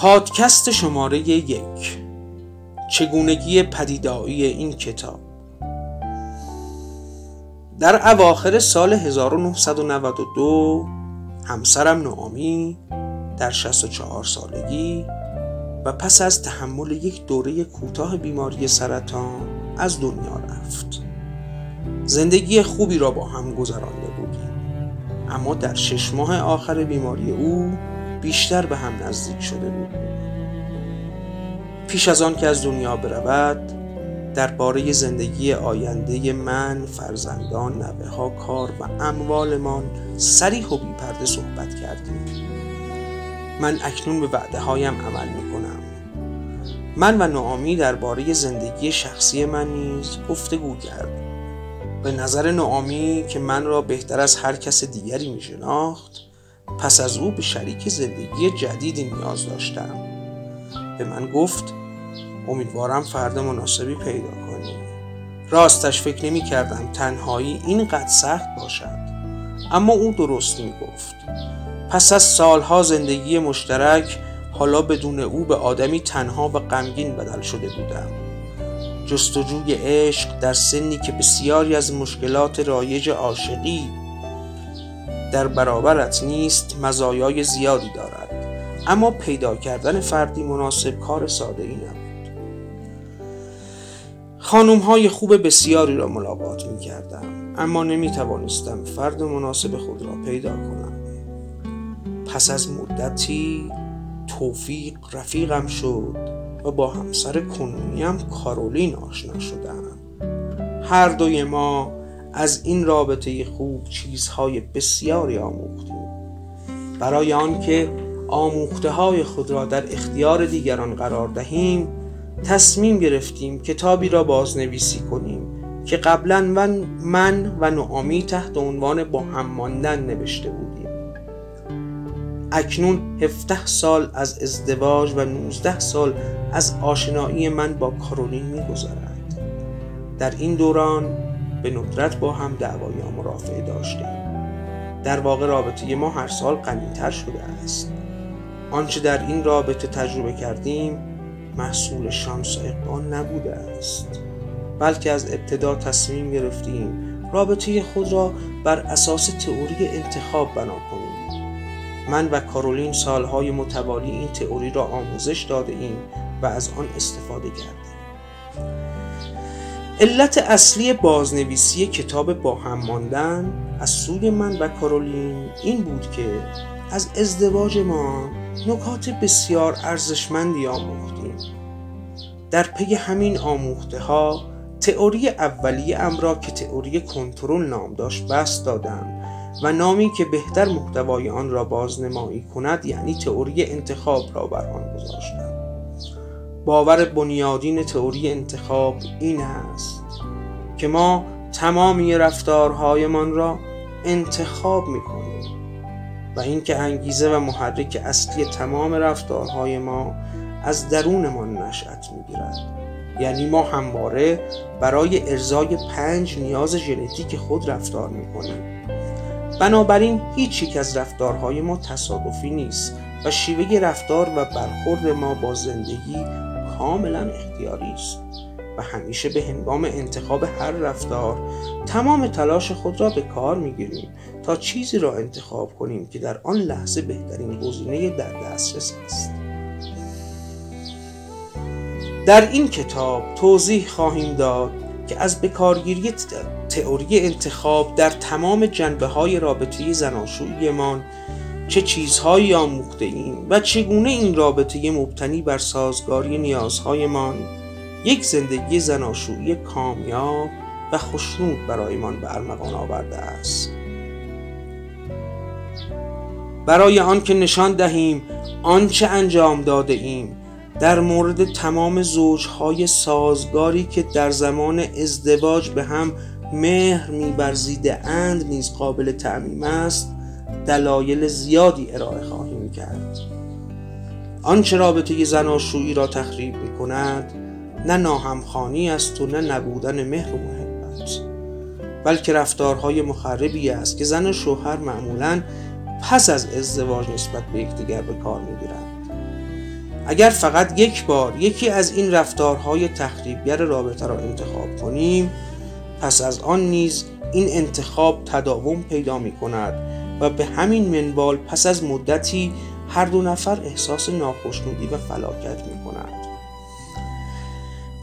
پادکست شماره یک. چگونگی پدیدایی این کتاب. در اواخر سال 1992 همسرم نعامی در 64 سالگی و پس از تحمل یک دوره کوتاه بیماری سرطان از دنیا رفت. زندگی خوبی را با هم گذرانده بودیم. اما در شش ماه آخر بیماری او بیشتر به هم نزدیک شده بود. پیش از آن که از دنیا برود درباره زندگی آینده من، فرزندان، نوه ها، کار و اموالمان سریح و بیپرده صحبت کردیم. من اکنون به وعده هایم عمل می کنم من و نعامی درباره زندگی شخصی من نیز گفتگو کرد به نظر نعامی که من را بهتر از هر کس دیگری می شناخت پس از او به شریک زندگی جدیدی نیاز داشتم. به من گفت امیدوارم فرد مناسبی پیدا کنی. راستش فکر نمی کردم تنهایی اینقدر سخت باشد. اما او درست می گفت پس از سالها زندگی مشترک حالا بدون او به آدمی تنها و غمگین بدل شده بودم. جستجوی عشق در سنی که بسیاری از مشکلات رایج عاشقی در برابرت نیست مزایای زیادی دارد. اما پیدا کردن فردی مناسب کار ساده ای نبود. خانوم های خوب بسیاری را ملاقات می کردم اما نمی توانستم فرد مناسب خود را پیدا کنم. پس از مدتی توفیق رفیقم شد و با همسر کنونیم کارولین آشنا شدم. هر دوی ما از این رابطه خوب چیزهای بسیاری آموختیم برای آنکه آموخته های خود را در اختیار دیگران قرار دهیم تصمیم گرفتیم کتابی را بازنویسی کنیم که قبلا من, من و نعامی تحت عنوان با هم ماندن نوشته بودیم. اکنون 17 سال از ازدواج و 19 سال از آشنایی من با کارولین میگذرد. در این دوران به ندرت با هم دعوای مرافعه داشتیم. در واقع رابطه ما هر سال غنیتر شده است. آنچه در این رابطه تجربه کردیم محصول شانس اقبال نبوده است. بلکه از ابتدا تصمیم گرفتیم رابطه خود را بر اساس تئوری انتخاب بنا کنیم. من و کارولین سالهای متوالی این تئوری را آموزش داده ایم و از آن استفاده کردیم. علت اصلی بازنویسی کتاب با هم ماندن از سوی من و کارولین این بود که از ازدواج ما نکات بسیار ارزشمندی آموختیم. در پی همین آموخته ها تئوری اولیه ام را که تئوری کنترل نام داشت بست دادم و نامی که بهتر محتوای آن را بازنمایی کند یعنی تئوری انتخاب را بر آن گذاشتم. باور بنیادین تئوری انتخاب این است که ما تمامی رفتارهایمان را انتخاب می‌کنیم و اینکه انگیزه و محرک اصلی تمام رفتارهای ما از درونمان نشأت می‌گیرد. یعنی ما همواره برای ارزای پنج نیاز ژنتیک خود رفتار می‌کنیم. بنابراین هیچ یک از رفتارهای ما تصادفی نیست و شیوه رفتار و برخورد ما با زندگی کاملا اختیاری است و همیشه به هنگام انتخاب هر رفتار تمام تلاش خود را به کار می‌گیریم تا چیزی را انتخاب کنیم که در آن لحظه بهترین گزینه در دسترس است. در این کتاب توضیح خواهیم داد که از بکارگیری تئوری انتخاب در تمام جنبه های رابطه زناشوییمان چه چیزهایی آموخته ایم و چگونه این رابطه مبتنی بر سازگاری نیازهایمان یک زندگی زناشویی کامیاب و خوشنود برایمان به ارمغان آورده است. برای آنکه نشان دهیم آنچه انجام داده ایم در مورد تمام زوجهای سازگاری که در زمان ازدواج به هم مهر میبرزیده اند نیز قابل تعمیم است. دلایل زیادی ارائه خواهیم کرد آنچه رابطه زناشویی را تخریب می کند نه ناهمخانی است و نه نبودن مهر و محبت. بلکه رفتارهای مخربی است که زن و شوهر معمولا پس از ازدواج نسبت به یکدیگر به کار می‌گیرند. اگر فقط یک بار یکی از این رفتارهای تخریبگر رابطه را انتخاب کنیم پس از آن نیز این انتخاب تداوم پیدا می کند و به همین منوال پس از مدتی هر دو نفر احساس ناخشنودی و فلاکت می کند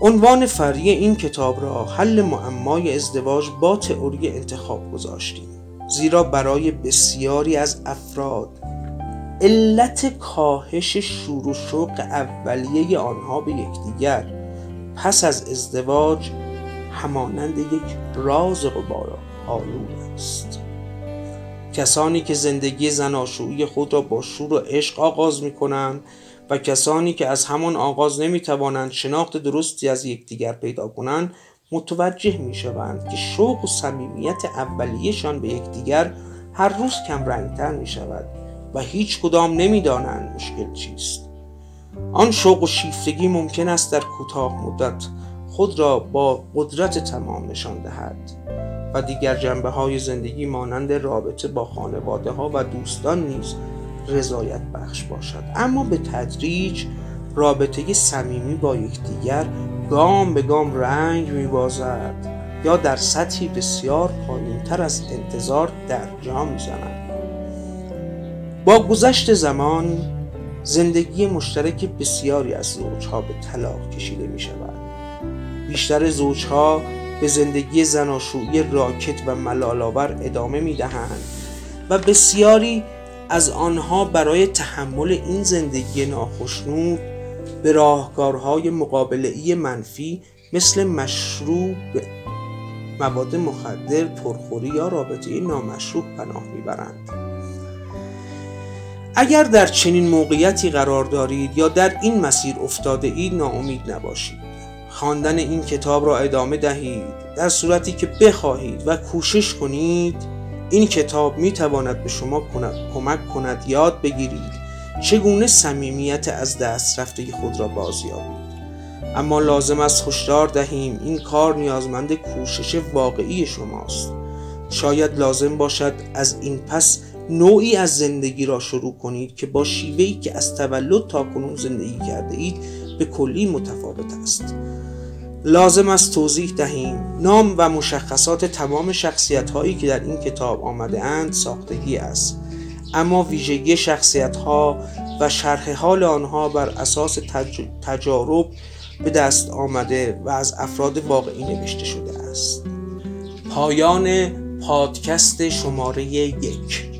عنوان فری این کتاب را حل معمای ازدواج با تئوری انتخاب گذاشتیم زیرا برای بسیاری از افراد علت کاهش شور و شوق اولیه آنها به یکدیگر پس از ازدواج همانند یک راز قبارا آلود است. کسانی که زندگی زناشویی خود را با شور و عشق آغاز می کنند و کسانی که از همان آغاز نمی توانند شناخت درستی از یکدیگر پیدا کنند متوجه می شوند که شوق و صمیمیت اولیهشان به یکدیگر هر روز کم رنگتر می شود و هیچ کدام نمی دانند مشکل چیست. آن شوق و شیفتگی ممکن است در کوتاه مدت خود را با قدرت تمام نشان دهد. و دیگر جنبه های زندگی مانند رابطه با خانواده ها و دوستان نیز رضایت بخش باشد. اما به تدریج رابطه صمیمی با یکدیگر گام به گام رنگ میبازد یا در سطحی بسیار تر از انتظار در جا می‌زند. با گذشت زمان زندگی مشترک بسیاری از زوجها به طلاق کشیده می شود بیشتر زوجها به زندگی زناشویی راکت و ملالاور ادامه می دهند و بسیاری از آنها برای تحمل این زندگی ناخشنود به راهکارهای مقابله منفی مثل مشروب مواد مخدر پرخوری یا رابطه نامشروع پناه می‌برند. اگر در چنین موقعیتی قرار دارید یا در این مسیر افتاده اید ناامید نباشید. خواندن این کتاب را ادامه دهید. در صورتی که بخواهید و کوشش کنید این کتاب می تواند به شما کمک کند یاد بگیرید چگونه صمیمیت از دست رفته خود را بازیابید. اما لازم است هشدار دهیم این کار نیازمند کوشش واقعی شماست. شاید لازم باشد از این پس نوعی از زندگی را شروع کنید که با شیوهی که از تولد تا کنون زندگی کرده اید به کلی متفاوت است. لازم است توضیح دهیم. نام و مشخصات تمام شخصیت هایی که در این کتاب آمده اند ساختگی است. اما ویژگی شخصیت ها و شرح حال آنها بر اساس تجارب به دست آمده و از افراد واقعی نوشته شده است. پایان پادکست شماره یک.